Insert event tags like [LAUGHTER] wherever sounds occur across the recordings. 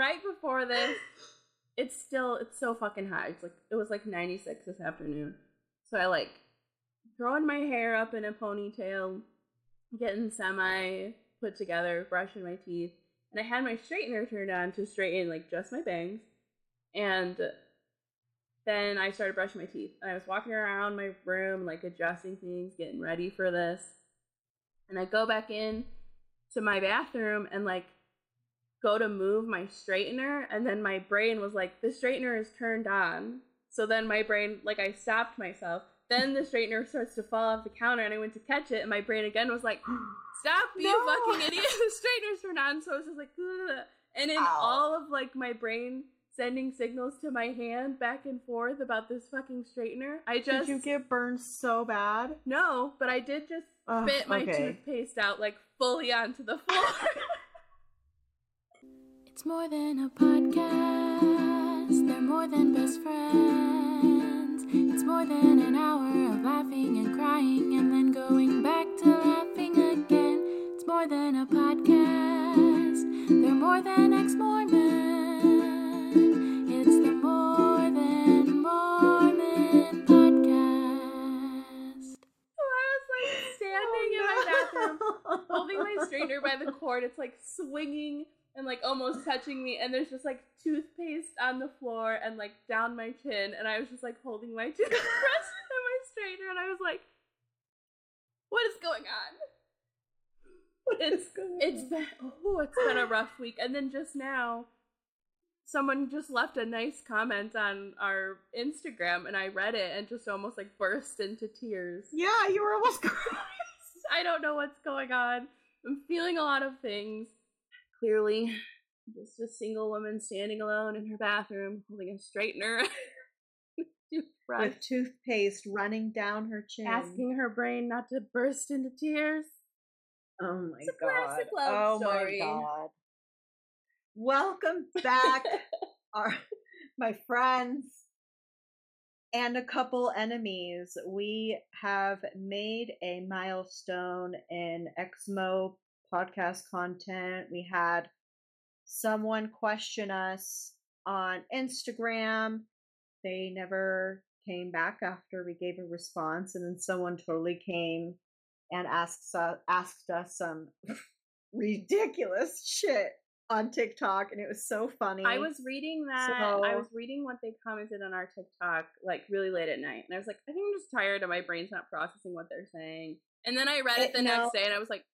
right before this, it's still it's so fucking hot. It's like it was like 96 this afternoon. So I like throwing my hair up in a ponytail, getting semi put together, brushing my teeth, and I had my straightener turned on to straighten like just my bangs. And then I started brushing my teeth. And I was walking around my room, like adjusting things, getting ready for this. And I go back in to my bathroom and like go to move my straightener and then my brain was like the straightener is turned on so then my brain like i stopped myself then the straightener starts to fall off the counter and i went to catch it and my brain again was like [GASPS] stop you No. fucking idiot [LAUGHS] the straightener's turned on so i was just like "Ugh." and in Ow. all of like my brain sending signals to my hand back and forth about this fucking straightener i just Did you get burned so bad? no but i did just Ugh, spit my okay. toothpaste out like fully onto the floor [LAUGHS] It's more than a podcast. They're more than best friends. It's more than an hour of laughing and crying and then going back to laughing again. It's more than a podcast. They're more than ex Mormon. It's the More Than Mormon podcast. So I was like [LAUGHS] oh, standing in my bathroom, holding my strainer by the [LAUGHS] cord. It's like swinging and like almost touching me, and there's just like toothpaste on the floor and like down my chin, and I was just like holding my [LAUGHS] toothbrush [LAUGHS] and my straightener, and I was like, "What is going on?" It's it's been oh, it's been a rough week, and then just now. Someone just left a nice comment on our Instagram, and I read it and just almost like burst into tears. Yeah, you were almost [LAUGHS] crying. I don't know what's going on. I'm feeling a lot of things. Clearly, just a single woman standing alone in her bathroom holding a straightener, [LAUGHS] toothbrush, With toothpaste running down her chin. asking her brain not to burst into tears. Oh my It's a god. classic love oh story. my god. Welcome back, [LAUGHS] our my friends and a couple enemies. We have made a milestone in Exmo podcast content. We had someone question us on Instagram. They never came back after we gave a response, and then someone totally came and asked uh, asked us some [LAUGHS] ridiculous shit on TikTok, and it was so funny. I was reading that. I was reading what they commented on our TikTok like really late at night, and I was like, I think I'm just tired, and my brain's not processing what they're saying. And then I read it It- the no. next day, and I was like,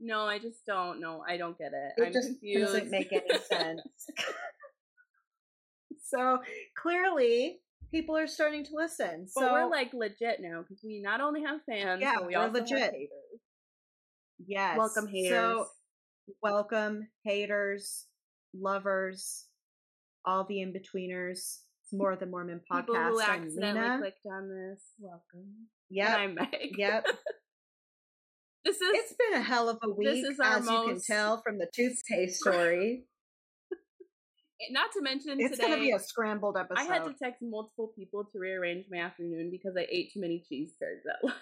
No, I just don't know. I don't get it. it I'm just confused. doesn't make any sense. [LAUGHS] so clearly, people are starting to listen. But so we're like legit now because we not only have fans, Yeah, we we're also legit. have haters. yes, Welcome haters. So welcome haters, lovers, all the in betweeners. It's [LAUGHS] more of the Mormon podcast. People who accidentally clicked on this, welcome. Yep, And I'm Meg. yep. [LAUGHS] This is It's been a hell of a week, is our as you can tell from the toothpaste [LAUGHS] story. Eh, not to mention it's today. going to be a scrambled episode. I had to text multiple people to rearrange my afternoon because I ate too many cheese curds at lunch.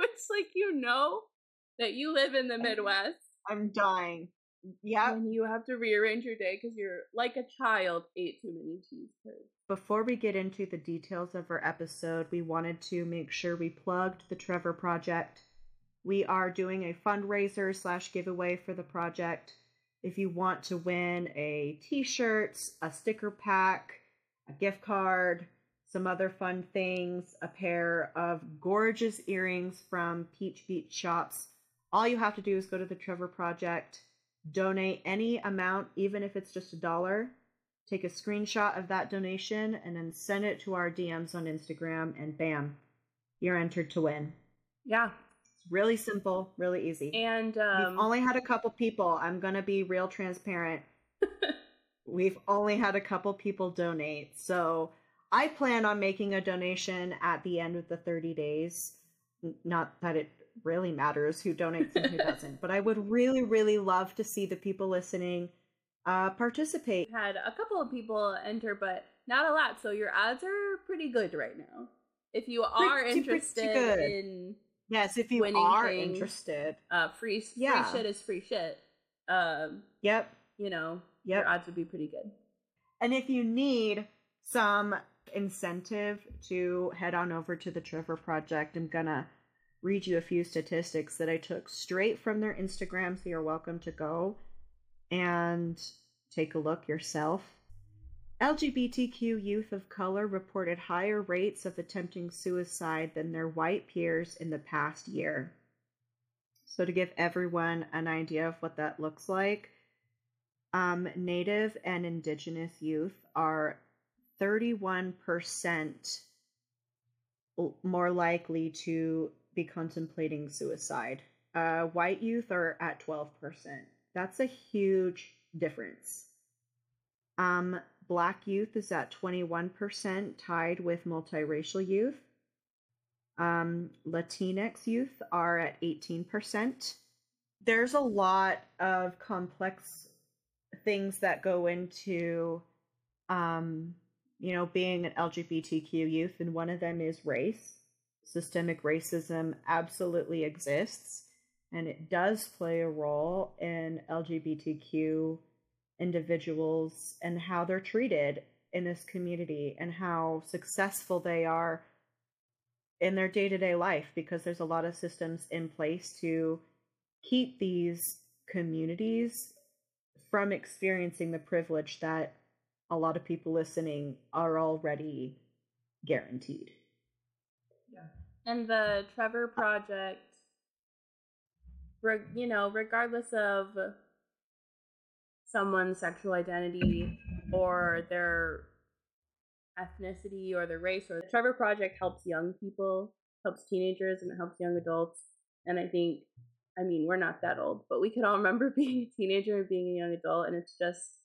It's like you know that you live in the Midwest I'm dying. Yeah, and you have to rearrange your day because you're like a child ate too many cheese curds. Before we get into the details of our episode, we wanted to make sure we plugged the Trevor Project. We are doing a fundraiser slash giveaway for the project. If you want to win a t-shirt, a sticker pack, a gift card, some other fun things, a pair of gorgeous earrings from Peach Beach Shops, all you have to do is go to the Trevor Project, donate any amount, even if it's just a dollar, take a screenshot of that donation, and then send it to our DMs on Instagram, and bam, you're entered to win. Yeah, It's really simple, really easy. and We've um, only had a couple people. I'm gonna be real transparent. [LAUGHS] We've only had a couple people donate, so I plan on making a donation at the end of the 30 days. Not that it really matters who donates and who [LAUGHS] doesn't, but I would really, really love to see the people listening uh, participate. had a couple of people enter, but not a lot. So your odds are pretty good right now. If you are Pretty, interested in Yes, if you winning are things. interested. uh, free Yeah. free shit is free shit. Um, Yep. you know, Yep. your odds would be pretty good. And if you need some incentive to head on over to the Trevor Project, I'm gonna read you a few statistics that I took straight from their Instagram, so you're welcome to go and take a look yourself. LGBTQ youth of color reported higher rates of attempting suicide than their white peers in the past year. So, to give everyone an idea of what that looks like, um, Native and Indigenous youth are 31% more likely to be contemplating suicide. Uh, white youth are at 12%. That's a huge difference. Um, black youth is at 21%, tied with multiracial youth. Um, Latinx youth are at 18%. There's a lot of complex things that go into um, you know, being an LGBTQ youth, and one of them is race. Systemic racism absolutely exists, and it does play a role in LGBTQ individuals and how they're treated in this community and how successful they are in their day to day life because there's a lot of systems in place to keep these communities from experiencing the privilege that a lot of people listening are already guaranteed. Yeah. And the Trevor Project, re- you know, regardless of someone's sexual identity or their ethnicity or their race, or the Trevor Project helps young people, helps teenagers, and it helps young adults. And I think, I mean, we're not that old, but we can all [LAUGHS] remember being a teenager and being a young adult, and it's just,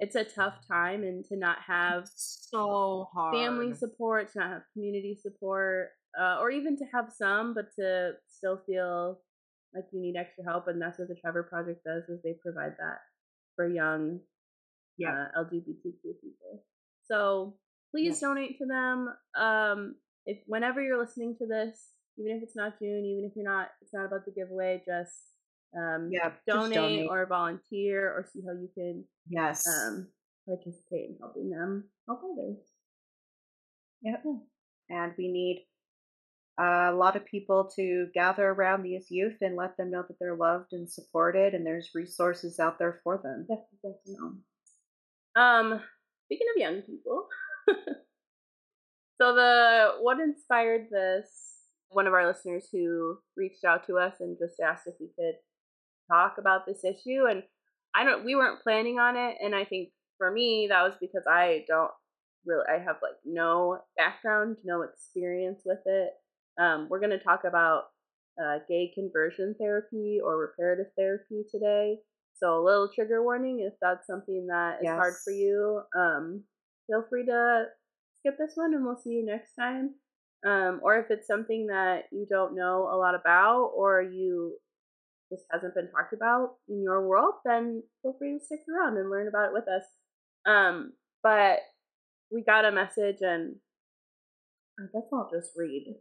it's a tough time, and to not have so hard. family support, to not have community support, uh, or even to have some, but to still feel like you need extra help. And that's what the Trevor Project does is they provide that for young Yeah. uh, LGBTQ people. So please donate to them. Um, if whenever you're listening to this, even if it's not June, even if you're not, it's not about the giveaway. Just um, Yeah, donate, donate. or volunteer or see how you can yes. um, participate in helping them help others. Yep. And we need a lot of people to gather around these youth and let them know that they're loved and supported and there's resources out there for them. Definitely. Um, speaking of young people, [LAUGHS] so the what inspired this? One of our listeners who reached out to us and just asked if we could talk about this issue, and I don't. We weren't planning on it, and I think for me that was because I don't really. I have like no background, no experience with it. Um, we're going to talk about uh, gay conversion therapy or reparative therapy today. So a little trigger warning if that's something that is hard for you. Um, feel free to skip this one and we'll see you next time. Um, or if it's something that you don't know a lot about or you just hasn't been talked about in your world, then feel free to stick around and learn about it with us. Um, but we got a message and I guess I'll just read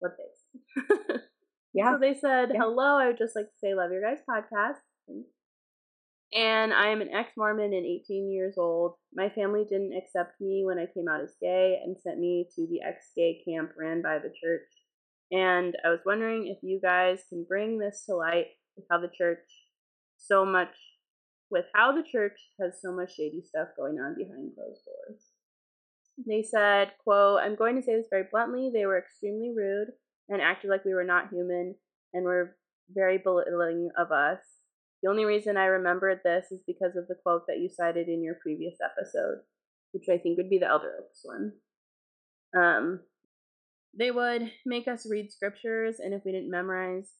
what they said. [LAUGHS] Yeah. So they said, Yeah. Hello, I would just like to say, love your guys' podcast. And I am an ex Mormon and 18 years old. My family didn't accept me when I came out as gay and sent me to the ex gay camp ran by the church. And I was wondering if you guys can bring this to light with how the church so much, with how the church has so much shady stuff going on behind closed doors. They said, quote, I'm going to say this very bluntly. They were extremely rude and acted like we were not human and were very belittling of us. The only reason I remembered this is because of the quote that you cited in your previous episode, which I think would be the Elder Oaks one. Um, they would make us read scriptures, and if we didn't memorize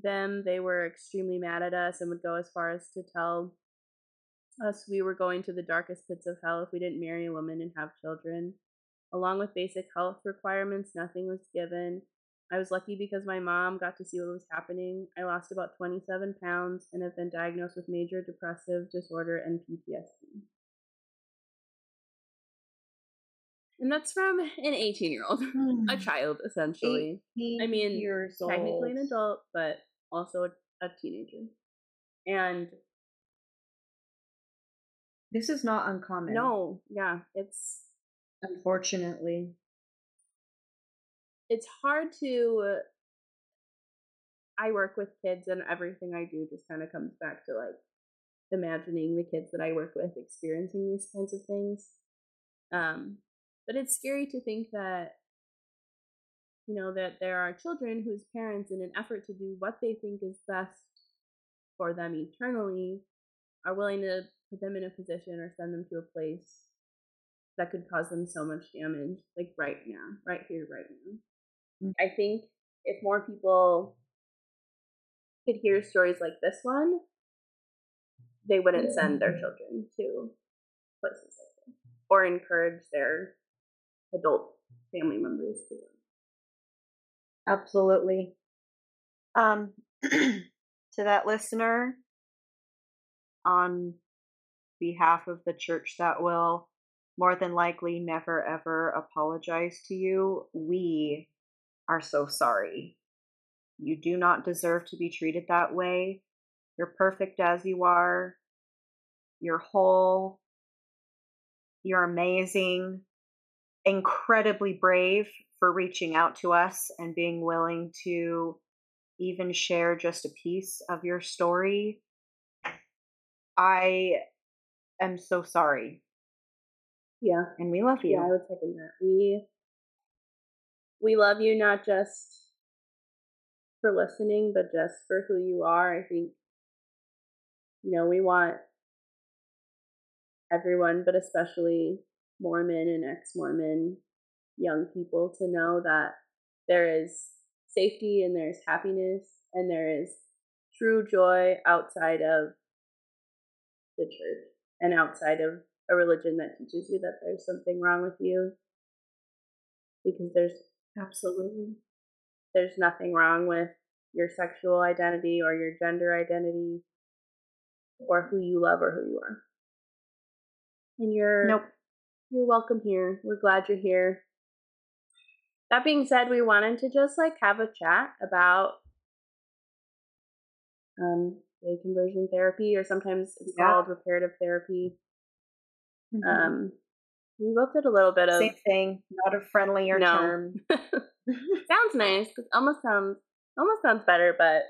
them, they were extremely mad at us and would go as far as to tell us we were going to the darkest pits of hell if we didn't marry a woman and have children. Along with basic health requirements, nothing was given. I was lucky because my mom got to see what was happening. I lost about 27 pounds and have been diagnosed with major depressive disorder and PTSD. And that's from an 18 year old, a hmm. child, essentially. I mean, years old. Technically an adult, but also a, a teenager. And This is not uncommon. no, yeah, it's unfortunately. it's hard to I work with kids and everything I do just kind of comes back to like imagining the kids that I work with experiencing these kinds of things. Um but it's scary to think that you know that there are children whose parents in an effort to do what they think is best for them eternally are willing to put them in a position or send them to a place that could cause them so much damage like right now right here right now Mm. i think if more people could hear stories like this one they wouldn't send their children to places like this or encourage their adult family members to go Absolutely. Um, [CLEARS THROAT] to that listener, on behalf of the church that will more than likely never ever apologize to you, we are so sorry. You do not deserve to be treated that way. You're perfect as you are. You're whole. You're amazing. Incredibly brave for reaching out to us and being willing to even share just a piece of your story. I am so sorry. yeah And we love you. Yeah, I would second that. We we love you not just for listening, but just for who you are. I think you know, we want everyone, but especially Mormon and ex-Mormon young people to know that there is safety and there's happiness and there is true joy outside of the church and outside of a religion that teaches you that there's something wrong with you because there's Absolutely. there's nothing wrong with your sexual identity or your gender identity or who you love or who you are and you're Nope. you're welcome here we're glad you're here that being said we wanted to just like have a chat about um conversion therapy or sometimes it's Yeah. called reparative therapy Mhm. um we both did a little bit of Same thing, not a friendlier No. term. [LAUGHS] sounds nice. It almost sounds almost sounds better, but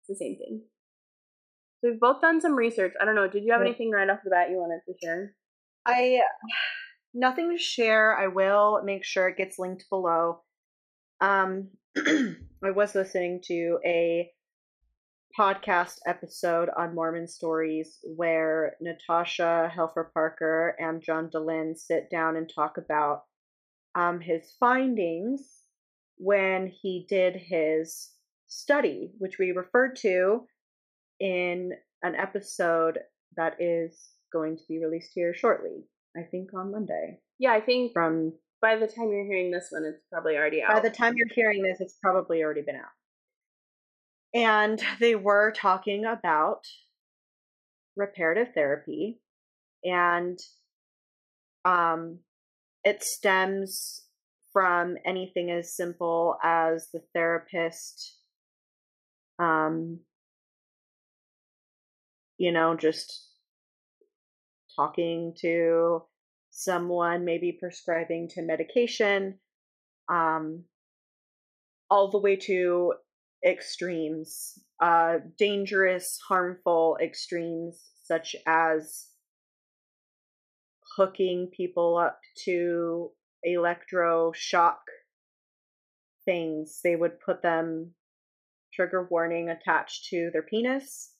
it's the same thing. So we've both done some research. I don't know. Did you have Yeah. anything right off the bat you wanted to share? I [SIGHS] nothing to share. I will make sure it gets linked below. Um, [CLEARS THROAT] I was listening to a podcast episode on Mormon stories where Natasha Helfer Parker and John Dehlin sit down and talk about um, his findings when he did his study, which we referred to in an episode that is going to be released here shortly. I think on Monday. Yeah, I think From by the time you're hearing this one, it's probably already out. by the time you're hearing this, it's probably already been out. And [LAUGHS] they were talking about reparative therapy, and um, it stems from anything as simple as the therapist, um, you know, just talking to someone, maybe prescribing to medication, um, all the way to extremes, uh, dangerous, harmful extremes, such as hooking people up to electroshock things. They would put them, trigger warning, attached to their penis,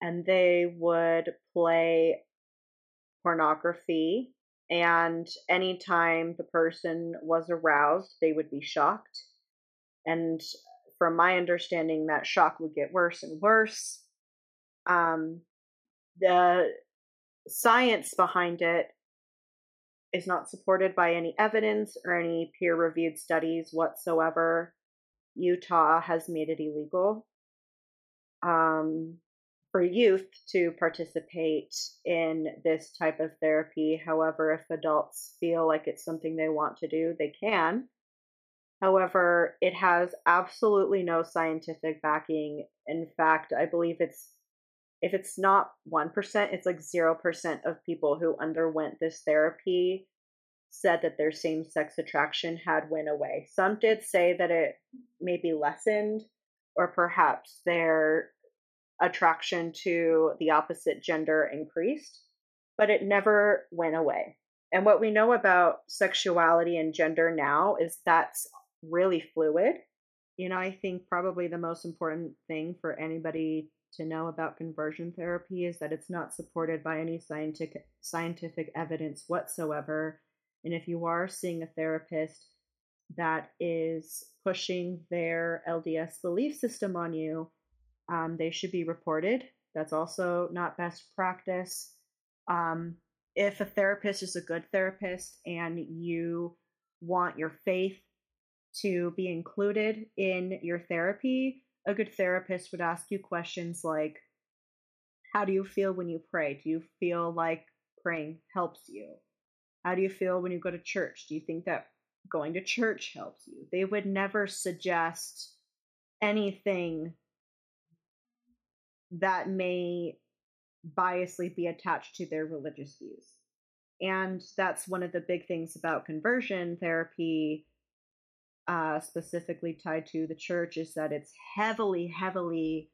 and they would play pornography. And anytime the person was aroused, they would be shocked. And from my understanding, that shock would get worse and worse. Um, the science behind it is not supported by any evidence or any peer reviewed studies whatsoever. Utah has made it illegal. Um, for youth to participate in this type of therapy. However, if adults feel like it's something they want to do, they can. However, it has absolutely no scientific backing. In fact, I believe it's if it's not 1%, it's like 0% of people who underwent this therapy said that their same sex attraction had went away. Some did say that it maybe lessened or perhaps their attraction to the opposite gender increased, but it never went away. And what we know about sexuality and gender now is that's really fluid. You know, I think probably the most important thing for anybody to know about conversion therapy is that it's not supported by any scientific scientific evidence whatsoever. And if you are seeing a therapist that is pushing their LDS belief system on you, um, they should be reported. That's also not best practice. Um, if a therapist is a good therapist and you want your faith to be included in your therapy, a good therapist would ask you questions like How do you feel when you pray? Do you feel like praying helps you? How do you feel when you go to church? Do you think that going to church helps you? They would never suggest anything that may biasly be attached to their religious views. And that's one of the big things about conversion therapy, uh, specifically tied to the church, is that it's heavily, heavily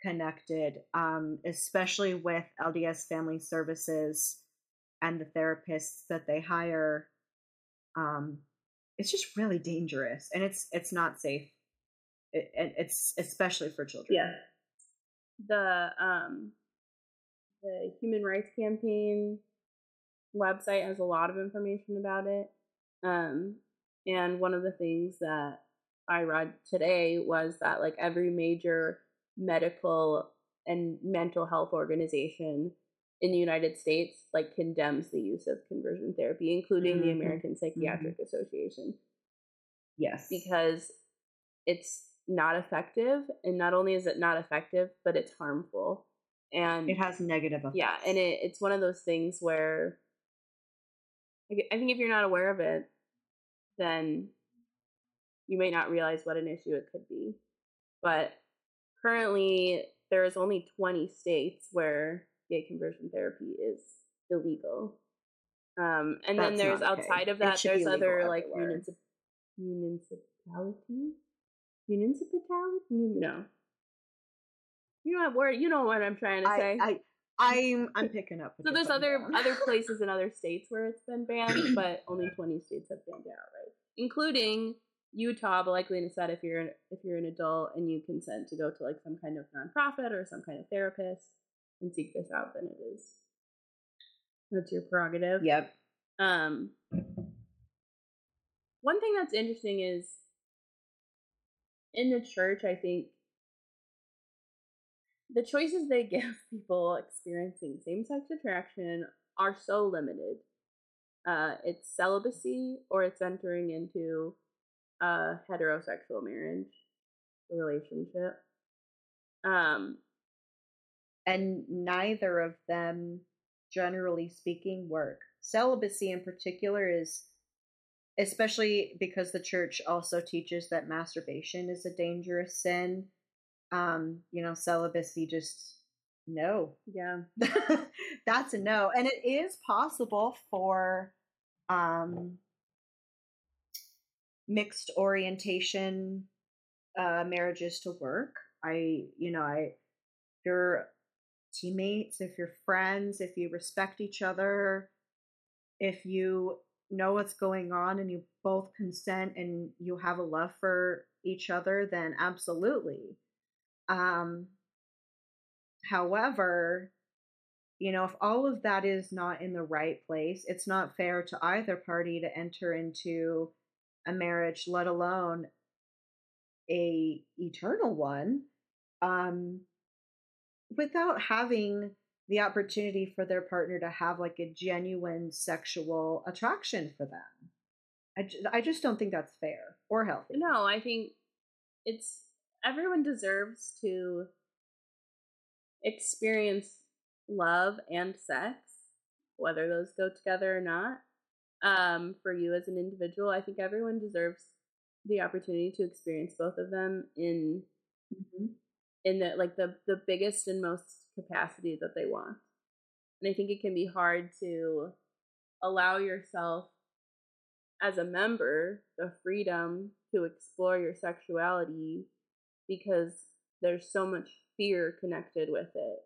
connected, um, especially with LDS Family Services and the therapists that they hire. Um, it's just really dangerous, and it's it's not safe. It, it's especially for children. Yeah the um the Human Rights Campaign website has a lot of information about it. Um, and one of the things that I read today was that like every major medical and mental health organization in the United States like condemns the use of conversion therapy, including mm-hmm. the American Psychiatric mm-hmm. Association. Yes. Because it's not effective and not only is it not effective but it's harmful and it has negative effects. yeah and it, it's one of those things where i think if you're not aware of it then you may not realize what an issue it could be but currently there is only 20 states where gay conversion therapy is illegal um, and That's then there's outside of that there's other like municip- municipalities municipality? No. You know what word? You know what I'm trying to say. I, I I'm I'm [LAUGHS] picking up. so there's other down. [LAUGHS] other places in other states where it's been banned, but only 20 states have banned it outright, including Utah. But like Lena said, if you're an, if you're an adult and you consent to go to like some kind of nonprofit or some kind of therapist and seek this out, then it is that's your prerogative. Yep. Um. One thing that's interesting is in the church, I think the choices they [LAUGHS] give people experiencing same sex attraction are so limited. Uh, it's celibacy or it's entering into a heterosexual marriage relationship. Um, and neither of them, generally speaking, work. Celibacy, in particular, is especially because the church also teaches that masturbation is a dangerous sin. Um, you know, celibacy just no. Yeah. [LAUGHS] That's a no. And it is possible for um mixed orientation uh marriages to work. I you know, I your teammates, if you're friends, if you respect each other, if you know what's going on and you both consent and you have a love for each other, then absolutely. Um, however, you know, if all of that is not in the right place, it's not fair to either party to enter into a marriage, let alone a eternal one, um, without having the opportunity for their partner to have like a genuine sexual attraction for them. I, I just don't think that's fair or healthy. No, I think it's everyone deserves to experience love and sex, whether those go together or not, um, for you as an individual. I think everyone deserves the opportunity to experience both of them in Mm-hmm. in the like the the biggest and most capacity that they want. And I think it can be hard to allow yourself as a member the freedom to explore your sexuality because there's so much fear connected with it.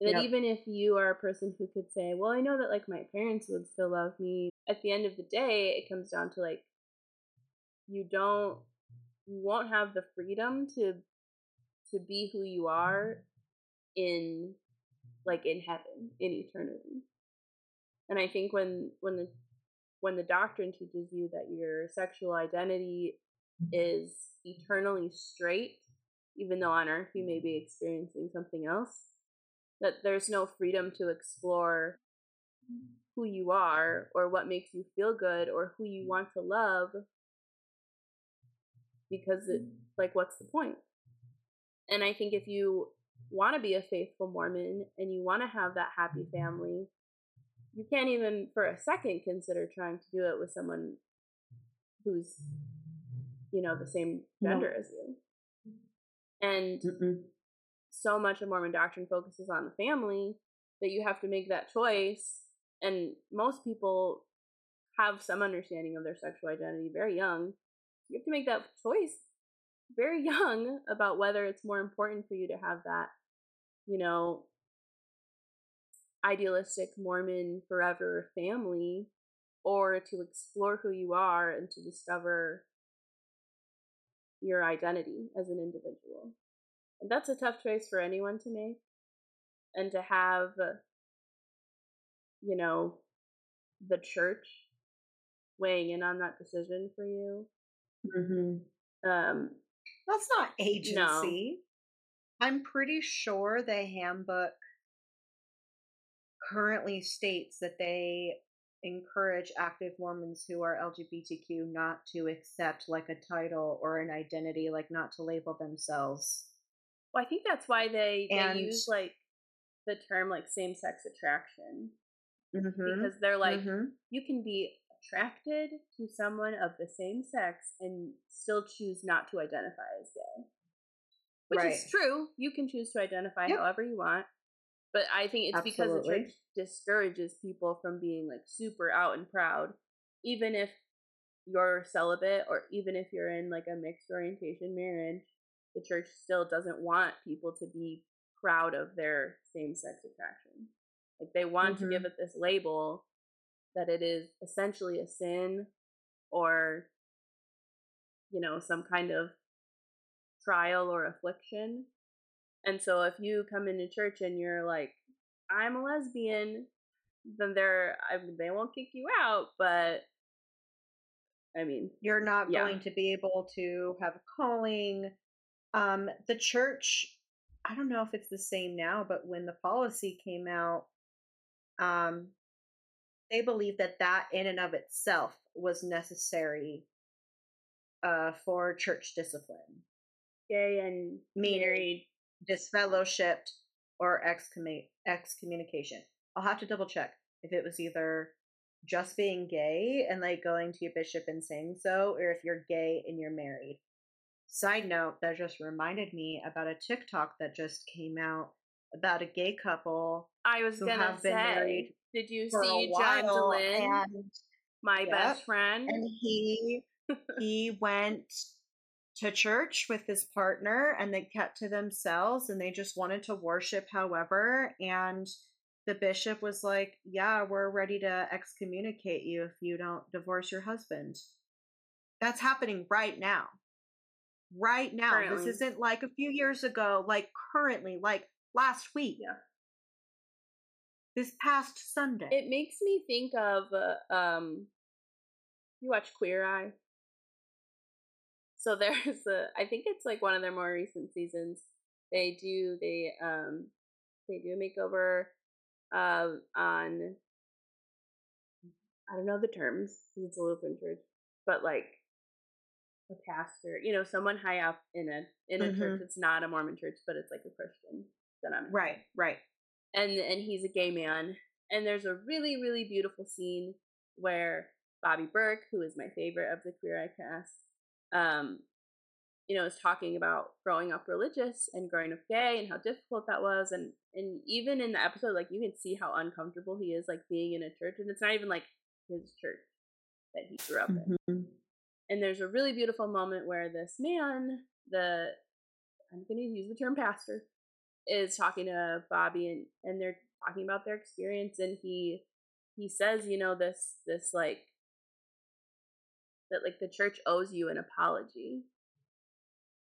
That Yep. even if you are a person who could say, Well, I know that like my parents would still love me, at the end of the day, it comes down to like you don't you won't have the freedom to to be who you are in like in heaven in eternity and i think when when the when the doctrine teaches you that your sexual identity is eternally straight even though on earth you may be experiencing something else that there's no freedom to explore who you are or what makes you feel good or who you want to love because it like what's the point? And i think if you want to be a faithful mormon and you want to have that happy family you can't even for a second consider trying to do it with someone who's you know the same No. gender as you mm-hmm. and Mm-mm. so much of mormon doctrine focuses on the family that you have to make that choice and most people have some understanding of their sexual identity very young you have to make that choice very [LAUGHS] young about whether it's more important for you to have that, you know, idealistic Mormon forever family or to explore who you are and to discover your identity as an individual. And that's a tough choice for anyone to make. And to have, you know, the church weighing in on that decision for you Mm-hmm. um That's not agency. I'm pretty sure the handbook currently states that they encourage active Mormons who are LGBTQ not to accept like a title or an identity, like not to label themselves. Well, I think that's why they, they use like the term like same sex attraction Mm-hmm. because they're like you can be attracted to someone of the same sex and still choose not to identify as gay. Which Right. is true. You can choose to identify Yep. however you want. But I think it's because the church discourages people from being like super out and proud, even if you're celibate or even if you're in like a mixed orientation marriage. The church still doesn't want people to be proud of their same sex attraction. Like they want to give mm-hmm. it this label that it is essentially a sin or you know some kind of trial or affliction. And so if you come into church and you're like I'm a lesbian, then they're I they won't kick you out, but I mean, You're not Yeah. going to be able to have a calling. Um, the church, I don't know if it's the same now, but when the policy came out, um, they believed that that in and of itself was necessary uh, for church discipline, gay and Meaning- married. Disfellowshipped, or excommu- excommunication. I'll have to double check if it was either just being gay and like going to your bishop and saying so, or if you're gay and you're married. Side note, that just reminded me about a TikTok that just came out about a gay couple I was gonna have been say, married did you see John my Yep. best friend? and he he went to church with his partner and they kept to themselves and they just wanted to worship however and the bishop was like yeah we're ready to excommunicate you if you don't divorce your husband that's happening right now right now Currently. this isn't like a few years ago like currently like last week Yeah. this past sunday It makes me think of uh, um you watch Queer Eye. So there's a I think it's like one of their more recent seasons. They do they um they do a makeover uh on I don't know the terms it's a little church, but like a pastor, you know, someone high up in a in a church Mhm. that's not a Mormon church, but it's like a Christian denomination. Right, right. and and he's a gay man. And there's a really really beautiful scene where Bobby Berk, who is my favorite of the Queer Eye cast, um, you know, is talking about growing up religious and growing up gay and how difficult that was, and and even in the episode, like you can see how uncomfortable he is, like being in a church, and it's not even like his church that he grew up in. Mhm. And there's a really beautiful moment where this man, the I'm going to use the term pastor, is talking to Bobby and and they're talking about their experience and he he says, you know, this this like that like the church owes you an apology.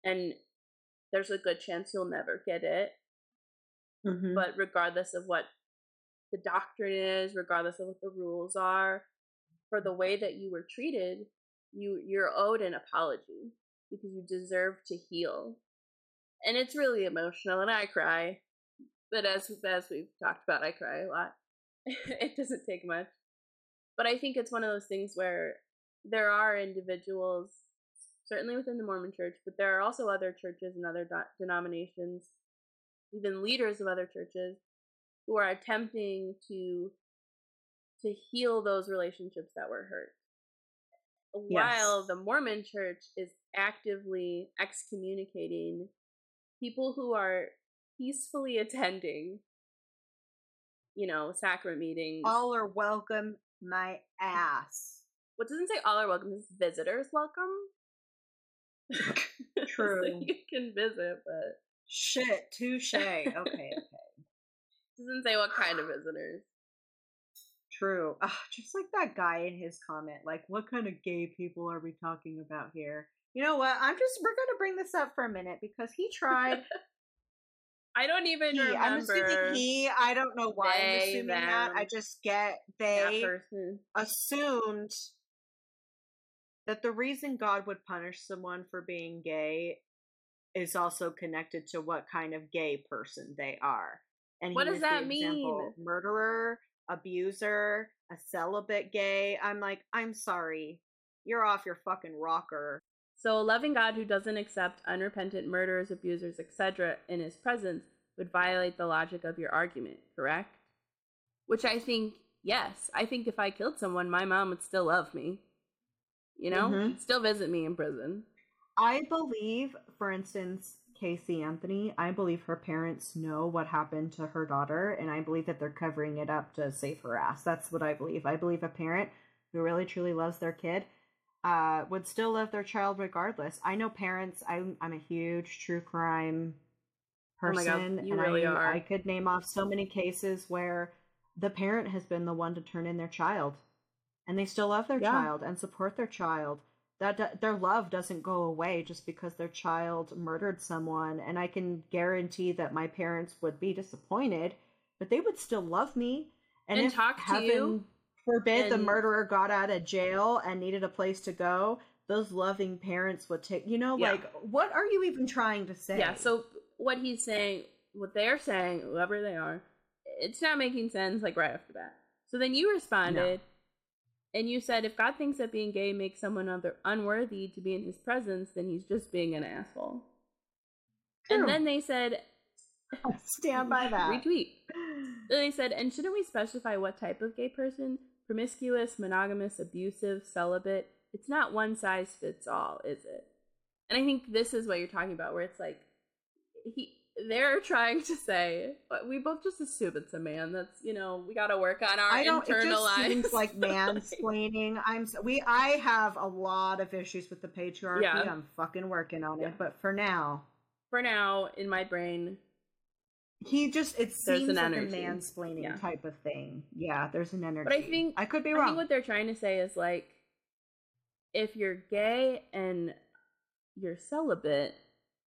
And there's a good chance you'll never get it, Mhm. but regardless of what the doctrine is, regardless of what the rules are, for the way that you were treated, you you're owed an apology because you deserve to heal. And it's really emotional and I cry. But as as we've talked about, I cry a lot. [LAUGHS] it doesn't take much. But I think it's one of those things where there are individuals certainly within the Mormon church, but there are also other churches and other do- denominations, even leaders of other churches who are attempting to to heal those relationships that were hurt. While Yes. the Mormon church is actively excommunicating people who are peacefully attending, you know, sacrament meetings. All are welcome, my ass. What doesn't say all are welcome, it's visitors welcome. [LAUGHS] so True. you can visit, but Shit, touche. [LAUGHS] Okay, okay. doesn't say what kind of visitors. True. Ugh, just like that guy in his comment, like, what kind of gay people are we talking about here? You know what? I'm just we're gonna bring this up for a minute because he tried. [LAUGHS] I don't even he, remember I'm assuming he. I don't know why I'm They, assuming that. I just get they assumed that the reason God would punish someone for being gay is also connected to what kind of gay person they are. And What does that example, mean? Murderer, abuser, a celibate gay. I'm like, I'm sorry. You're off your fucking rocker. So, a loving God who doesn't accept unrepentant murderers, abusers, etc., in his presence would violate the logic of your argument, correct? Which I think, yes. I think if I killed someone, my mom would still love me. You know? Mhm. Still visit me in prison. I believe, for instance, Casey Anthony, I believe her parents know what happened to her daughter, and I believe that they're covering it up to save her ass. That's what I believe. I believe a parent who really truly loves their kid uh, would still love their child regardless. I know parents. I'm I'm a huge true crime Oh person, God, you and really I, are. I could name off so many cases where the parent has been the one to turn in their child, and they still love their Yeah. child and support their child that their love doesn't go away just because their child murdered someone and i can guarantee that my parents would be disappointed but they would still love me and, And if talk to heaven you, forbid the murderer got out of jail and needed a place to go those loving parents would take you know Yeah. like what are you even trying to say Yeah, so what he's saying, what they're saying, whoever they are, it's not making sense like right off the bat. So then you responded and you said if God thinks that being gay makes someone other unworthy to be in his presence, then he's just being an asshole. True. And then they said [LAUGHS] stand by that retweet. Then they said, and shouldn't we specify what type of gay person? Promiscuous, monogamous, abusive, celibate. It's not one size fits all, is it? And I think this is what you're talking about, where it's like he they're trying to say, but we both just assume it's a man. That's you know, we gotta work on our I don't. It internalized just seems like [LAUGHS] mansplaining. I'm. We. I have a lot of issues with the patriarchy. Yeah. I'm fucking working on Yeah. it. But for now, For now, in my brain, he just. It There's seems an like energy. a mansplaining Yeah. type of thing. Yeah, there's an energy. But I think I could be I wrong. think what they're trying to say is like, if you're gay and you're celibate,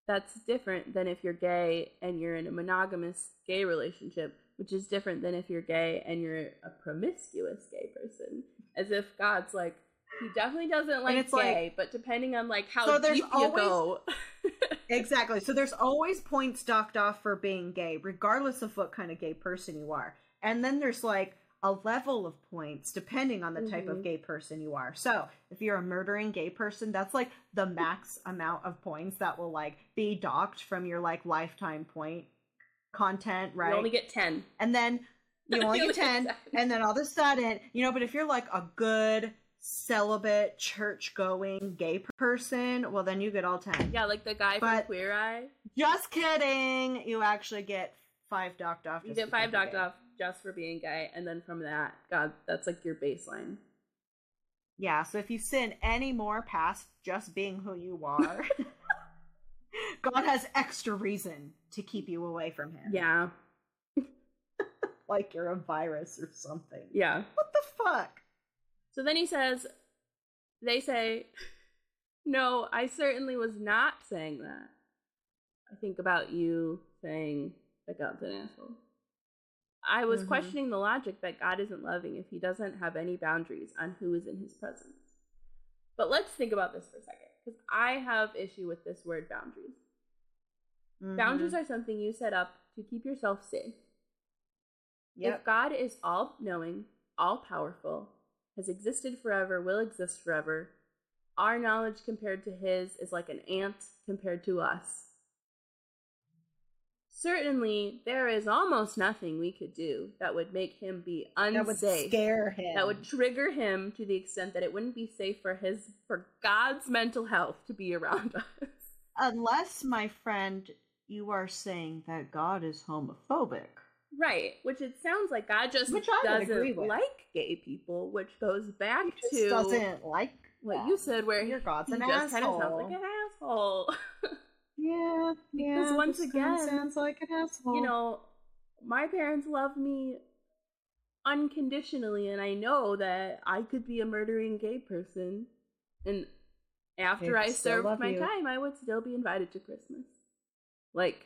that's different than if you're gay and you're in a monogamous gay relationship, which is different than if you're gay and you're a promiscuous gay person. As if God's like, he definitely doesn't like gay, like- but depending on like how So there's deep you go, [LAUGHS] Exactly. So there's always points docked off for being gay, regardless of what kind of gay person you are. And then there's like a level of points depending on the type of Mhm. gay person you are. So if you're a murdering gay person, that's like the max amount of points that will like be docked from your like lifetime point content, right? [LAUGHS] You only get 10. and then you only get 10 10. and then all of a sudden you know but if you're like a good celibate church going gay person well then you get all 10 Yeah, like the guy But- from Queer Eye. just kidding you actually get five docked off You get five docked off just for being gay, and then from that, God, that's like your baseline. yeah so if you sin any more past just being who you are [LAUGHS] god has extra reason to keep you away from him Yeah, [LAUGHS] like you're a virus or something yeah. what the fuck So then he says, they say, no, I certainly was not saying that. I think about you saying that God's an asshole. I was Mhm. questioning the logic that God isn't loving if he doesn't have any boundaries on who is in his presence. But let's think about this for a second, because I have issue with this word boundaries. Boundaries Mhm. are something you set up to keep yourself safe. yep If God is all knowing, all powerful, has existed forever, will exist forever, our knowledge compared to his is like an ant compared to us. Certainly, there is almost nothing we could do that would make him be unsafe. that would scare him That would trigger him to the extent that it wouldn't be safe for his for God's mental health to be around [LAUGHS] us. Unless, my friend, you are saying that God is homophobic. Right, which it sounds like God just doesn't like gay people, which goes back He just to doesn't like what them. you said, where Your God's he an just kind of sounds like an asshole. [LAUGHS] Yeah, yeah. Because once again, sounds like an asshole. you know, my parents love me unconditionally, and I know that I could be a murdering gay person, and after I served my you. time, I would still be invited to Christmas. Like,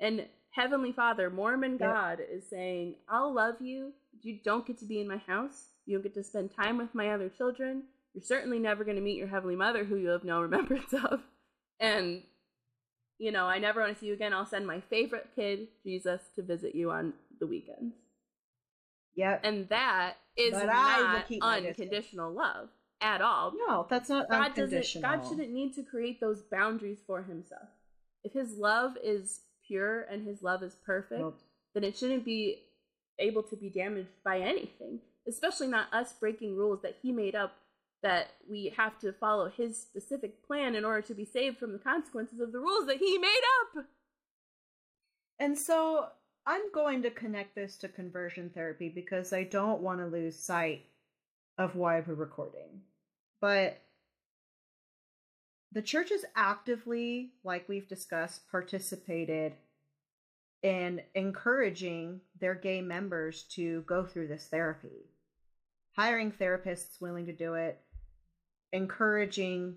and Heavenly Father, Mormon Yep. God, is saying, I'll love you, but you don't get to be in my house. You don't get to spend time with my other children. You're certainly never going to meet your Heavenly Mother, who you have no [LAUGHS] remembrance of. And, you know, I never want to see you again. I'll send my favorite kid, Jesus, to visit you on the weekends. Yep. And that is But not unconditional love at all. no, that's not God doesn't unconditional. God shouldn't need to create those boundaries for himself. If his love is pure and his love is perfect, Nope. then it shouldn't be able to be damaged by anything, especially not us breaking rules that he made up that we have to follow his specific plan in order to be saved from the consequences of the rules that he made up. And so I'm going to connect this to conversion therapy because I don't want to lose sight of why we're recording. But the church has actively, like we've discussed, participated in encouraging their gay members to go through this therapy, hiring therapists willing to do it, encouraging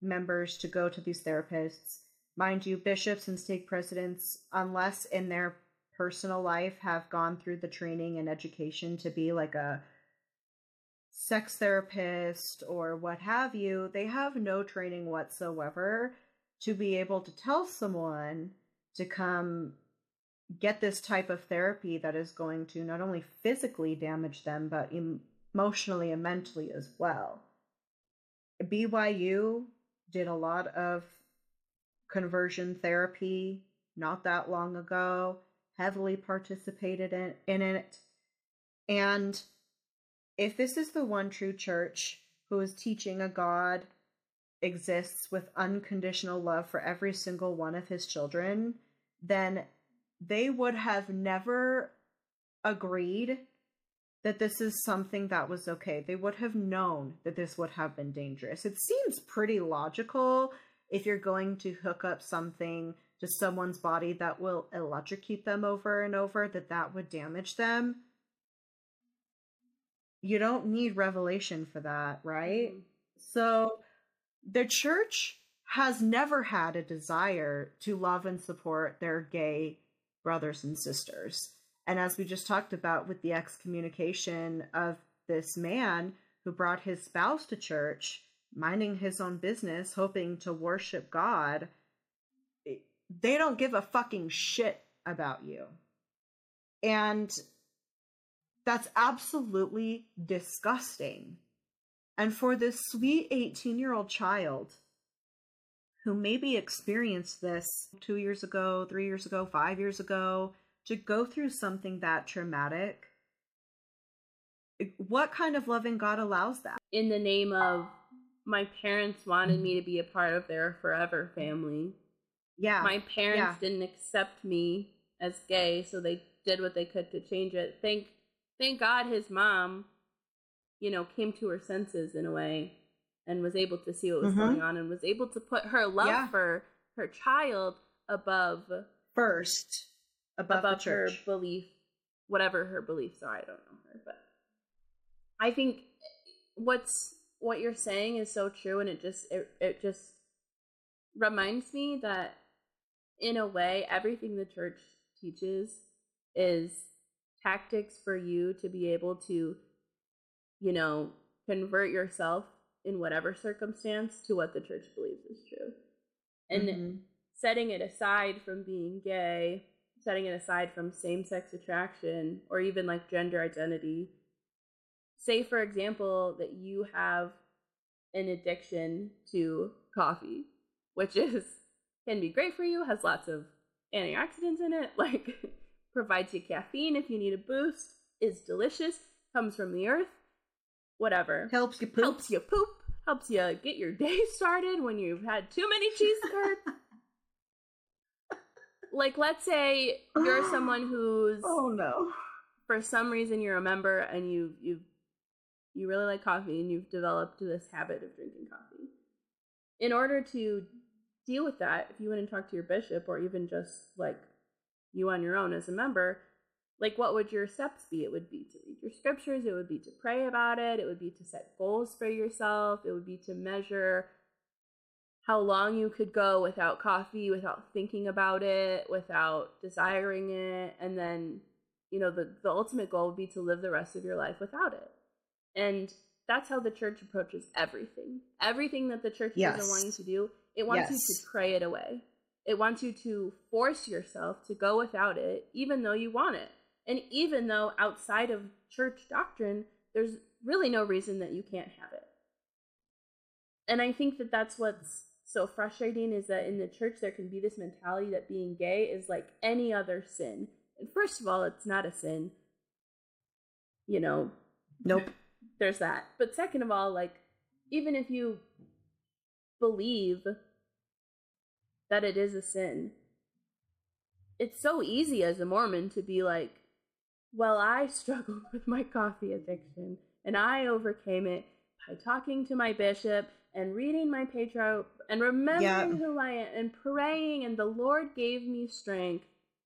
members to go to these therapists. Mind you, bishops and stake presidents, unless in their personal life have gone through the training and education to be like a sex therapist or what have you, they have no training whatsoever to be able to tell someone to come get this type of therapy that is going to not only physically damage them, but emotionally and mentally as well. BYU did a lot of conversion therapy not that long ago, heavily participated in, in it. And if this is the one true church who is teaching a God exists with unconditional love for every single one of his children, then they would have never agreed that this is something that was okay. They would have known that this would have been dangerous. It seems pretty logical if you're going to hook up something to someone's body that will electrocute them over and over, that that would damage them. You don't need revelation for that, right? Mhm. So the church has never had a desire to love and support their gay brothers and sisters. And as we just talked about with the excommunication of this man who brought his spouse to church, minding his own business, hoping to worship God, they don't give a fucking shit about you. And that's absolutely disgusting. And for this sweet 18 year old child who maybe experienced this two years ago, three years ago, five years ago, to go through something that traumatic, what kind of loving God allows that? In the name of my parents wanted me to be a part of their forever family. Yeah. My parents yeah. didn't accept me as gay, so they did what they could to change it. Thank thank God his mom, you know, came to her senses in a way and was able to see what was Mhm. going on and was able to put her love Yeah. for her child above First, above, above her belief, whatever her beliefs are. I don't know her, but I think what's what you're saying is so true, and it just it it just reminds me that in a way everything the church teaches is tactics for you to be able to you know convert yourself in whatever circumstance to what the church believes is true and Mhm. setting it aside from being gay, setting it aside from same sex attraction or even like gender identity. Say, for example, that you have an addiction to coffee, which is can be great for you, has lots of antioxidants in it, [LAUGHS] like provides you caffeine if you need a boost, is delicious, comes from the earth, whatever helps you poop. helps you poop, helps you get your day [LAUGHS] started when you've had too many cheese curds. [LAUGHS] like, let's say you're someone who's, Oh no. for some reason, you're a member and you you you really like coffee and you've developed this habit of drinking coffee. In order to deal with that, if you went and talked to your bishop or even just like you on your own as a member, like what would your steps be? It would be to read your scriptures, it would be to pray about it, it would be to set goals for yourself, it would be to measure how long you could go without coffee, without thinking about it, without desiring it, and then you know the the ultimate goal would be to live the rest of your life without it. And that's how the church approaches everything. Everything that the church doesn't want you to do, it wants you to pray it away. It wants you to force yourself to go without it, even though you want it. And even though outside of church doctrine, there's really no reason that you can't have it. And I think that that's what's so frustrating is that in the church, there can be this mentality that being gay is like any other sin. And first of all, it's not a sin. You know, Nope. there's that. But second of all, like, even if you believe that it is a sin, it's so easy as a Mormon to be like, well, I [LAUGHS] struggled with my coffee addiction and I overcame it by talking to my bishop and reading my patro and remembering Yeah. who I am and praying, and the Lord gave me strength,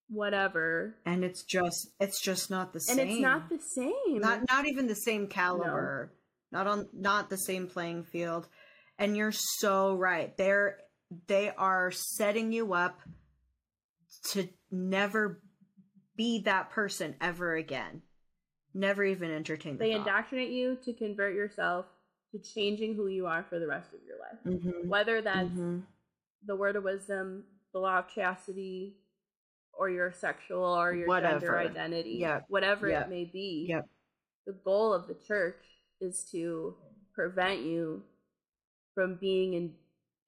whatever. And it's just it's just not the same And it's not the same. not not even the same caliber. Not on not the same playing field. And you're so right. They're they are setting you up to never be that person ever again. Never even entertain the They thought. indoctrinate you to convert yourself to changing who you are for the rest of your life. Mhm, Whether that's mhm. the word of wisdom, the law of chastity, or your sexual or your gender identity, Yep. whatever Yep. it may be. Yep. The goal of the church is to prevent you from being and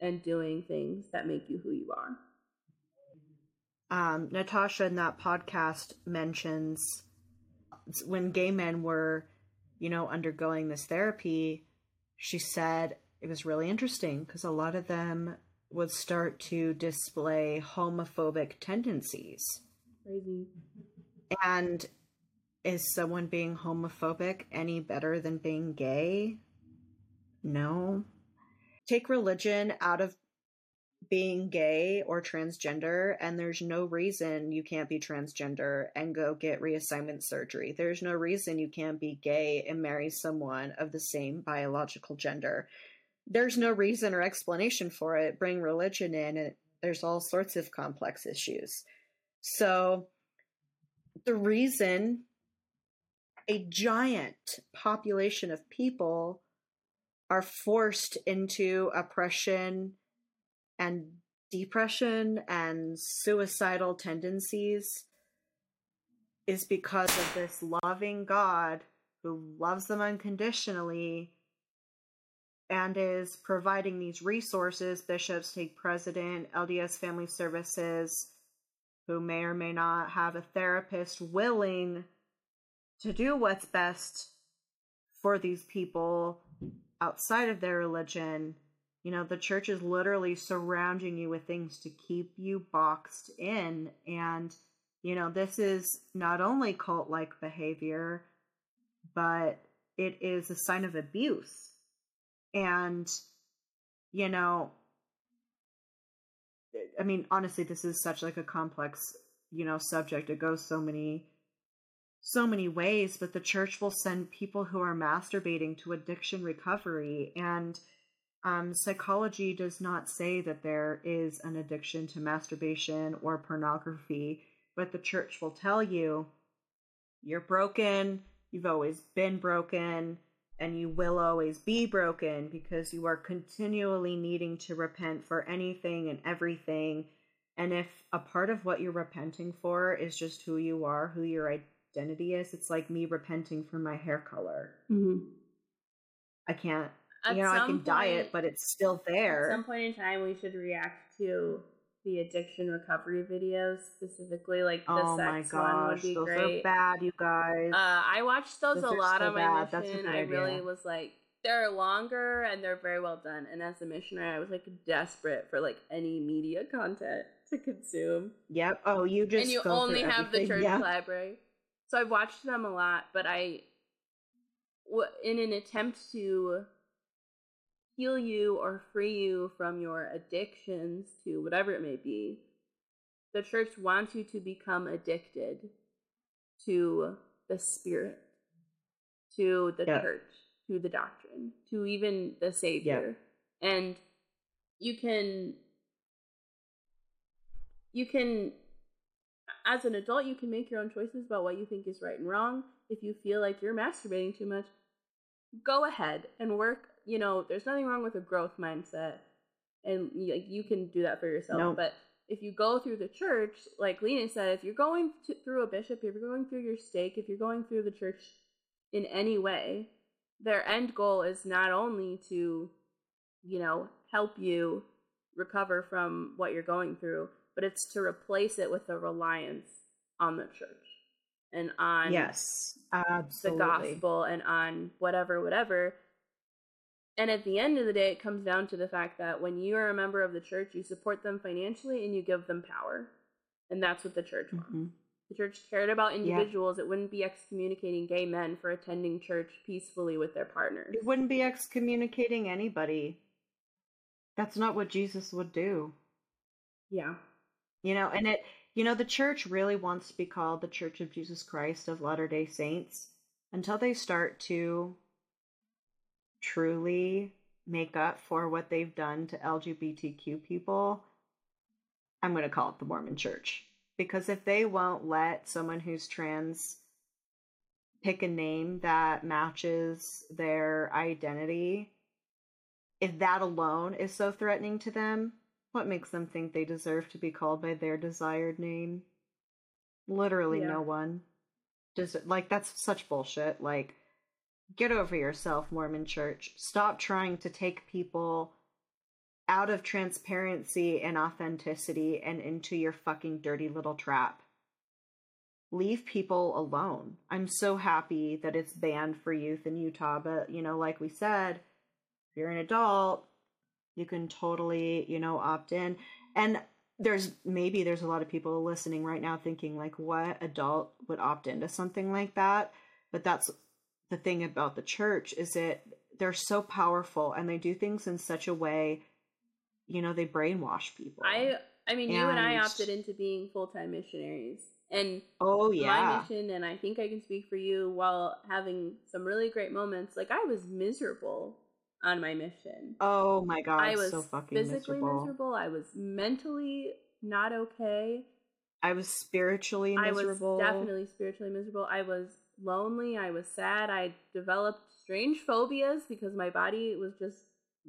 and doing things that make you who you are. um, Natasha in that podcast mentions when gay men were, you know, undergoing this therapy, she said it was really interesting because a lot of them would start to display homophobic tendencies. Crazy. And is someone being homophobic any better than being gay? No. Take religion out of being gay or transgender, and there's no reason you can't be transgender and go get reassignment surgery. There's no reason you can't be gay and marry someone of the same biological gender. There's no reason or explanation for it. Bring religion in, and there's all sorts of complex issues. So, the reason a giant population of people are forced into oppression and depression and suicidal tendencies is because of this loving God who loves them unconditionally and is providing these resources. Bishops take president, LDS Family Services, who may or may not have a therapist willing to do what's best for these people outside of their religion. You know, the church is literally surrounding you with things to keep you boxed in. And, you know, this is not only cult like behavior, but it is a sign of abuse. And, you know, I mean, honestly, this is such like a complex, you know, subject. It goes so many so many ways, but the church will send people who are masturbating to addiction recovery. And um, psychology does not say that there is an addiction to masturbation or pornography, but the church will tell you you're broken, you've always been broken, and you will always be broken because you are continually needing to repent for anything and everything. And if a part of what you're repenting for is just who you are, who your identity is, it's like me repenting for my hair color. Mm-hmm. I can't, At you know, I can dye it, but it's still there. At some point in time, we should react to the addiction recovery videos, specifically like the oh my sex one would gosh, be those great. are bad, you guys. Uh, I watched those, Those a lot so on my bad. Mission. I really was like, they're longer and they're very well done. And as a missionary, I was like desperate for like any media content to consume. yep. Oh, you just and you only have the church yeah. library. So I've watched them a lot, but I, in an attempt to heal you or free you from your addictions to whatever it may be, the church wants you to become addicted to the spirit, to the Yeah. church, to the doctrine, to even the Savior. And you can you can as an adult you can make your own choices about what you think is right and wrong if you feel like you're masturbating too much go ahead and work you know there's nothing wrong with a growth mindset and like, you can do that for yourself but if you go through the church like lena said if you're going to, through a bishop if you're going through your stake if you're going through the church in any way their end goal is not only to you know help you recover from what you're going through but it's to replace it with a reliance on the church and on Yes, absolutely. the gospel and on whatever, whatever. And at the end of the day, it comes down to the fact that when you are a member of the church, you support them financially and you give them power. And that's what the church wants. Mhm. The church cared about Yeah. individuals. It wouldn't be excommunicating gay men for attending church peacefully with their partners. It wouldn't be excommunicating anybody. That's not what Jesus would do. Yeah. You know, and it, you know, the church really wants to be called the Church of Jesus Christ of Latter day Saints until they start to truly make up for what they've done to LGBTQ people. I'm going to call it the Mormon Church. Because if they won't let someone who's trans pick a name that matches their identity, if that alone is so threatening to them, what makes them think they deserve to be called by their desired name? Literally Yeah. no one. Does it like that's such bullshit. Like get over yourself, Mormon Church. Stop trying to take people out of transparency and authenticity and into your fucking dirty little trap. Leave people alone. I'm so happy that it's banned for youth in Utah, but you know, like we said, if you're an adult, you can totally, you know, opt in. And there's maybe there's a lot of people listening right now thinking like what adult would opt into something like that? But that's the thing about the church is that they're so powerful and they do things in such a way, you know, they brainwash people. I I mean, you and I opted into being full time missionaries. And oh yeah my mission, and I think I can speak for you while having some really great moments. Like I was miserable on my mission. Oh my god, I was so fucking physically miserable. miserable. I was mentally not okay. I was spiritually miserable. I was definitely spiritually miserable. I was lonely. I was sad. I developed strange phobias because my body was just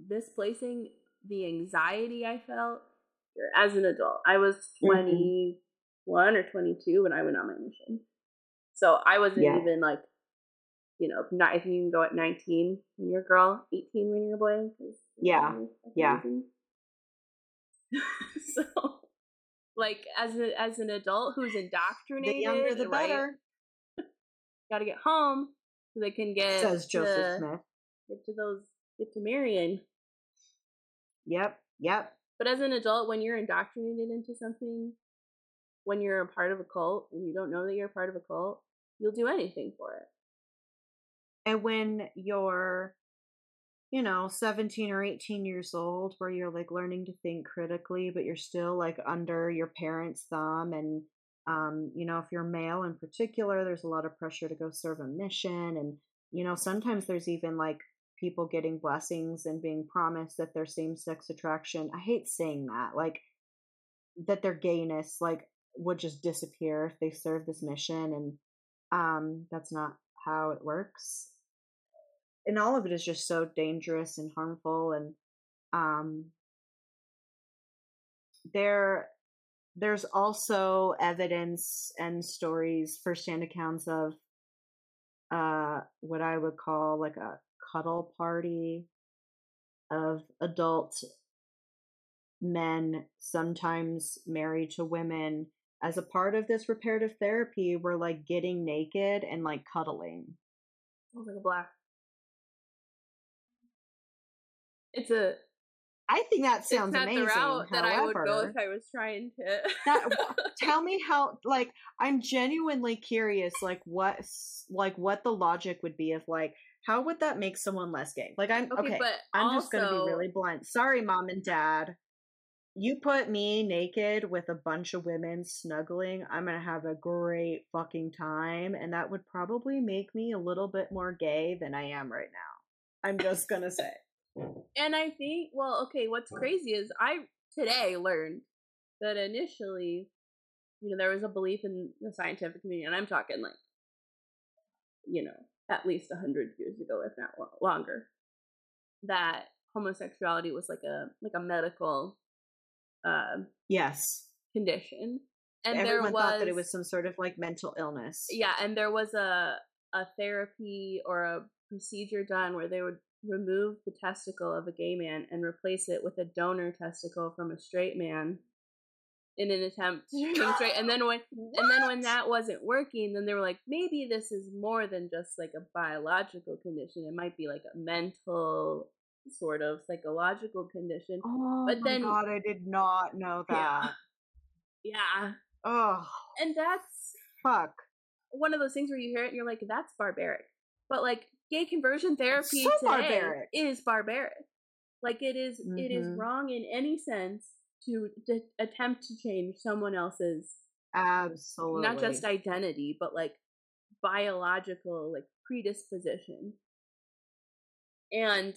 misplacing the anxiety I felt as an adult. I was Mhm. 21 or 22 when I went on my mission. So I wasn't Yeah. even like you know, not if you can go at 19 when you're a girl, 18 when you're a boy. Yeah, yeah. [LAUGHS] so, like as a, as an adult who's indoctrinated, The younger the right, better, Got to get home so they can get says Joseph to, Smith. get to those get to Marion. Yep, yep. But as an adult, when you're indoctrinated into something, when you're a part of a cult and you don't know that you're a part of a cult, you'll do anything for it. And when you're, you know, 17 or 18 years old, where you're like learning to think critically, but you're still like under your parents' thumb. And, um, you know, if you're male in particular, there's a lot of pressure to go serve a mission. And, you know, sometimes there's even like people getting blessings and being promised that their same sex attraction, I hate saying that, like that their gayness, like, would just disappear if they serve this mission. And, um, that's not how it works and all of it is just so dangerous and harmful and um there there's also evidence and stories firsthand accounts of uh what i would call like a cuddle party of adult men sometimes married to women as a part of this reparative therapy we're like getting naked and like cuddling Sounds like a black. It's a. I think that sounds it's not amazing. the route that I would go if I was trying to. that [LAUGHS] tell me how like I'm genuinely curious like what like what the logic would be of like how would that make someone less gay? Like I'm okay, okay, but I'm just going to be really blunt. Sorry mom and dad. You put me naked with a bunch of women snuggling, I'm going to have a great fucking time and that would probably make me a little bit more gay than I am right now. I'm just going to say. And I think, well, okay, what's crazy is I today learned that initially, you know, there was a belief in the scientific community, and I'm talking like, you know, at least a hundred years ago, if not longer, that homosexuality was like a like a medical uh, Yes. condition, and Everyone there was thought that it was some sort of like mental illness. yeah, and there was a a therapy or a procedure done where they would remove the testicle of a gay man and replace it with a donor testicle from a straight man in an attempt to straight. And then when and then when that wasn't working, then they were like, maybe this is more than just like a biological condition. It might be like a mental sort of psychological condition. Oh But my then- god, I did not know Yeah. that. Yeah. Oh, And that's fuck. one of those things where you hear it and you're like, that's barbaric. But like gay conversion therapy So today barbaric. is barbaric. Like it is, it is Mhm. wrong in any sense to, to attempt to change someone else's Absolutely. not just identity, but like biological like predisposition. And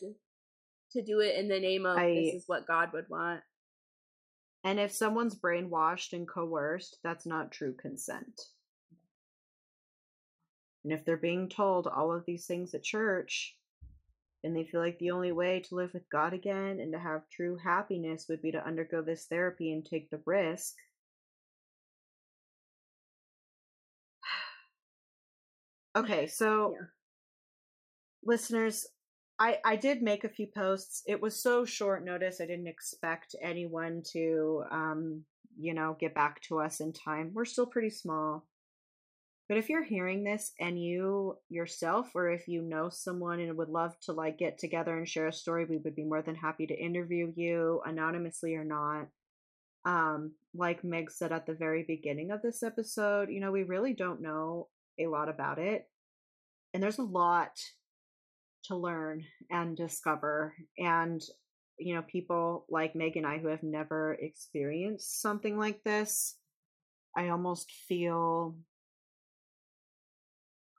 to do it in the name of I- this is what God would want. and if someone's brainwashed and coerced, that's not true consent. And if they're being told all of these things at church, and they feel like the only way to live with God again and to have true happiness would be to undergo this therapy and take the risk. [SIGHS] Okay, so Yeah. listeners, I I did make a few posts. It was so short notice. I didn't expect anyone to um, you know, get back to us in time. We're still pretty small. But if you're hearing this and you yourself or if you know someone and would love to like get together and share a story, we would be more than happy to interview you anonymously or not. Um like Meg said at the very beginning of this episode, you know, we really don't know a lot about it. And there's a lot to learn and discover and you know people like meg and i who have never experienced something like this i almost feel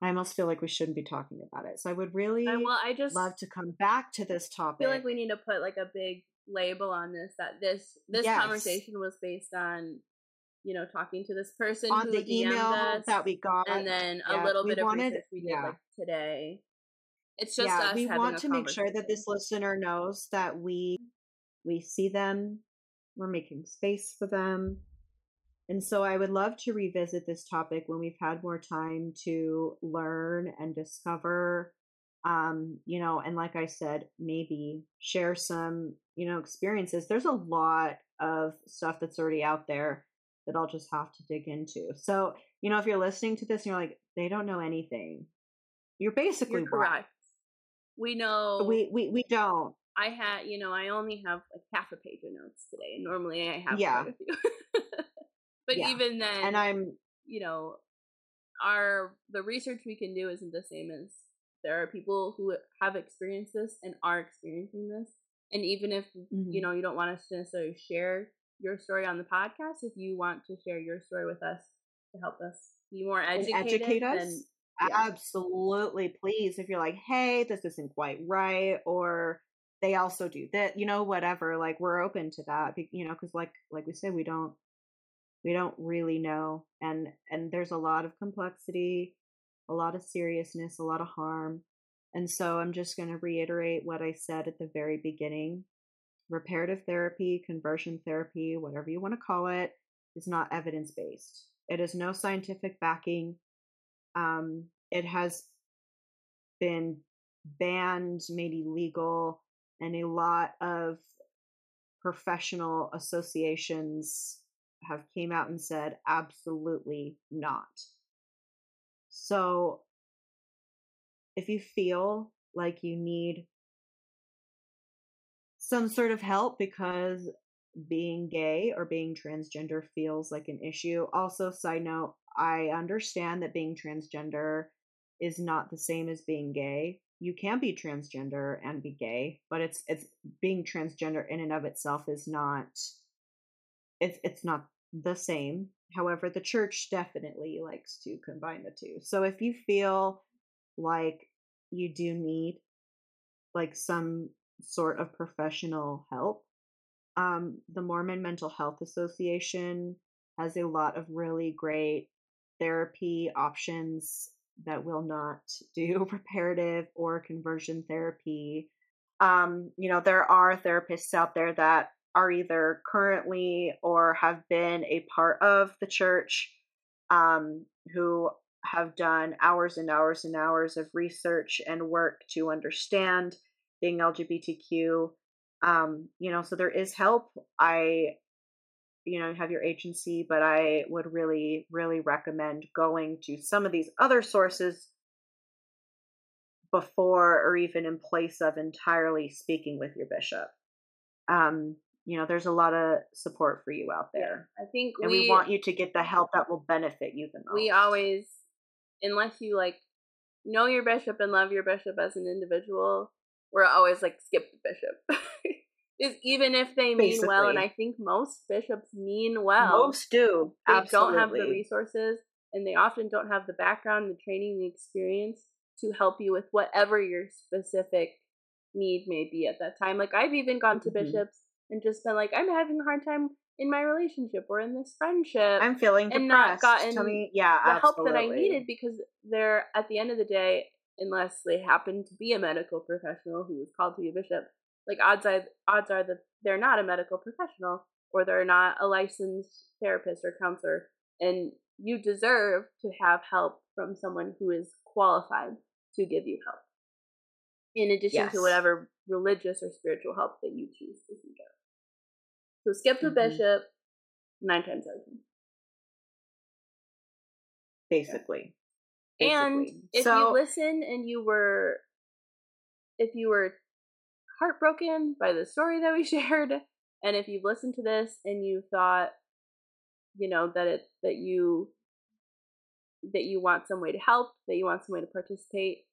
i almost feel like we shouldn't be talking about it so i would really And well, I just love to come back to this topic. I feel like we need to put like a big label on this that this this Yes. conversation was based on you know talking to this person on who the email us, that we got and then yeah, a little bit of wanted- research we did yeah. like today. It's just yeah us we want to make sure that this listener knows that we we see them we're making space for them And so I would love to revisit this topic when we've had more time to learn and discover um you know and like i said maybe share some you know experiences. There's a lot of stuff that's already out there that i'll just have to dig into. So you know if you're listening to this and you're like they don't know anything you're basically You're correct. We know we we we don't. I had, you know, I only have like half a page of notes today, normally I have Yeah. [LAUGHS] quite a few. but Yeah. even then, and i'm you know, our the research we can do isn't the same as there are people who have experienced this and are experiencing this. And even if you Mhm. know you don't want us to necessarily share your story on the podcast, if you want to share your story with us to help us be more and educated, educate then us yeah. absolutely please if you're like hey this isn't quite right or they also do that you know whatever like we're open to that you know because like like we said we don't we don't really know and and there's a lot of complexity a lot of seriousness a lot of harm and so i'm just going to reiterate what i said at the very beginning. Reparative therapy conversion therapy whatever you want to call it is not evidence based it has no scientific backing. Um, it has been banned, made illegal, and a lot of professional associations have came out and said absolutely not. So if you feel like you need some sort of help because being gay or being transgender feels like an issue. Also, side note, I understand that being transgender is not the same as being gay. You can be transgender and be gay, but it's it's being transgender in and of itself is not it's it's not the same. However, the church definitely likes to combine the two. So if you feel like you do need like some sort of professional help, um, the Mormon Mental Health Association has a lot of really great therapy options that will not [LAUGHS] do reparative or conversion therapy. Um, you know, there are therapists out there that are either currently or have been a part of the church um, who have done hours and hours and hours of research and work to understand being LGBTQ um you know so there is help. I you know have your agency but i would really really recommend going to some of these other sources before or even in place of entirely speaking with your bishop. Um you know there's a lot of support for you out there. I think and we, we want you to get the help that will benefit you the most. we always unless you like know your bishop and love your bishop as an individual we're always like skip the bishop. [LAUGHS] Is even if they mean well and i think most bishops mean well most do. they absolutely don't have the resources and they often don't have the background the training the experience to help you with whatever your specific need may be at that time. Like i've even gone to Mhm. bishops and just been like i'm having a hard time in my relationship or in this friendship i'm feeling and not gotten me, yeah the help that I needed because they're at the end of the day, unless they happen to be a medical professional who is called to be a bishop, like odds are odds are that they're not a medical professional or they're not a licensed therapist or counselor, and you deserve to have help from someone who is qualified to give you help. In addition Yes. to whatever religious or spiritual help that you choose to seek out. So skip the Mhm. bishop nine times out of ten. basically. And if so, you listen and you were if you were heartbroken by the story that we [LAUGHS] shared, and if you've listened to this and you thought, you know, that it that you that you want some way to help, that you want some way to participate,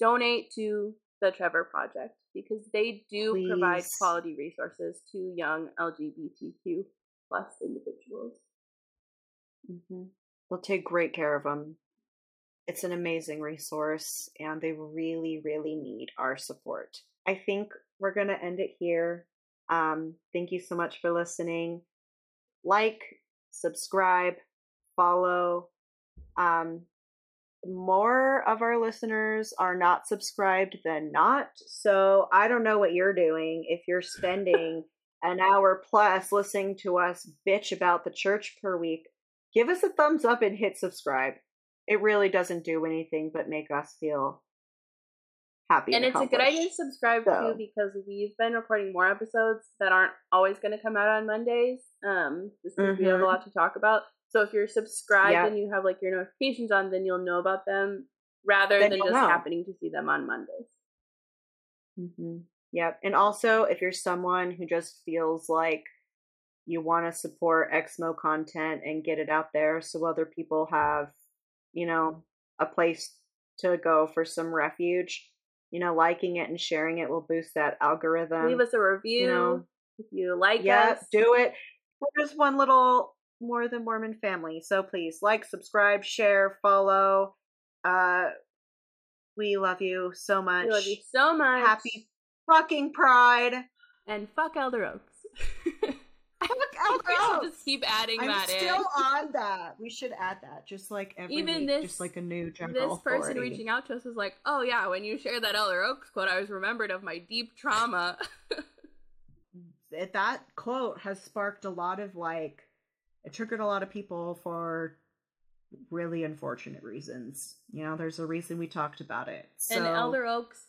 donate to the Trevor Project because they do provide quality resources to young LGBTQ plus individuals. Mhm. They'll take great care of them. It's an amazing resource, and they really, really need our support. I think we're going to end it here. Um, thank you so much for listening. Like, subscribe, follow. Um, more of our listeners are not subscribed than not. So I don't know what you're doing if you're [LAUGHS] spending an hour plus listening to us bitch about the church per week give us a thumbs up and hit subscribe. It really doesn't do anything but make us feel happy. and it's a good idea to subscribe So- too because we've been recording more episodes that aren't always going to come out on Mondays. Um, just because we have a Mhm. lot to talk about. So if you're subscribed Yeah. and you have like your notifications on, then you'll know about them rather Then than just know. happening to see them on Mondays. hmm Yep. And also, if you're someone who just feels like you want to support Exmo content and get it out there so other people have, you know, a place to go for some refuge, you know, liking it and sharing it will boost that algorithm. Leave us a review know, if you like yeah, us. do it. Just one little more than Mormon family. So please like, subscribe, share, follow. Uh we love you so much. We love you so much. Happy fucking pride. and fuck Elder Oaks. [LAUGHS] Fuck [LAUGHS] we should just keep adding I'm that still in. on that. We should add that. Just like every Even week, this- just like a new general This person authority. reaching out to us was like, "Oh yeah, when you shared that Elder Oaks quote, I was remembered of my deep trauma." [LAUGHS] That quote has sparked a lot of like it triggered a lot of people for really unfortunate reasons. You know, there's a reason we talked about it. So And Elder Oaks,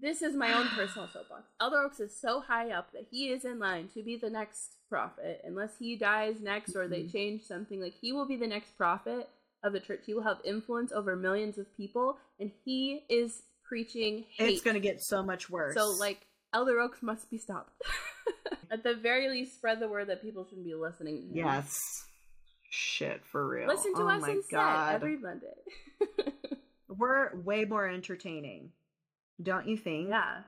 this is my own personal soapbox. [SIGHS] Elder Oaks is so high up that he is in line to be the next prophet. Unless he dies next or they Mhm. change something, like he will be the next prophet of the church. He will have influence over millions of people, and he is preaching hate. it's gonna get so much worse. So, like, Elder Oaks must be stopped. [LAUGHS] At the very least, spread the word that people shouldn't be listening to him. yes, shit for real. Listen to oh us instead god, every Monday. [LAUGHS] we're way more entertaining, don't you think? yeah.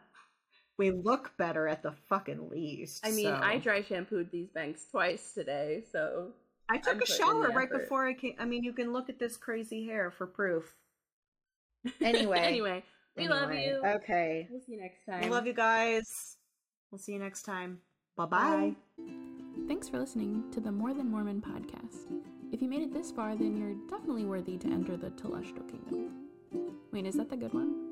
We look better at the fucking least. I mean, so- I dry shampooed these banks twice today, so I took I'm a shower right before I came. I mean, you can look at this crazy hair for proof. [LAUGHS] Anyway, anyway, we love you. Okay. We'll see you next time. We love you guys. We'll see you next time. Bye-bye. Thanks for listening to the More Than Mormon podcast. If you made it this far, then you're definitely worthy to enter the Telestial Kingdom. Wait, is that the good one?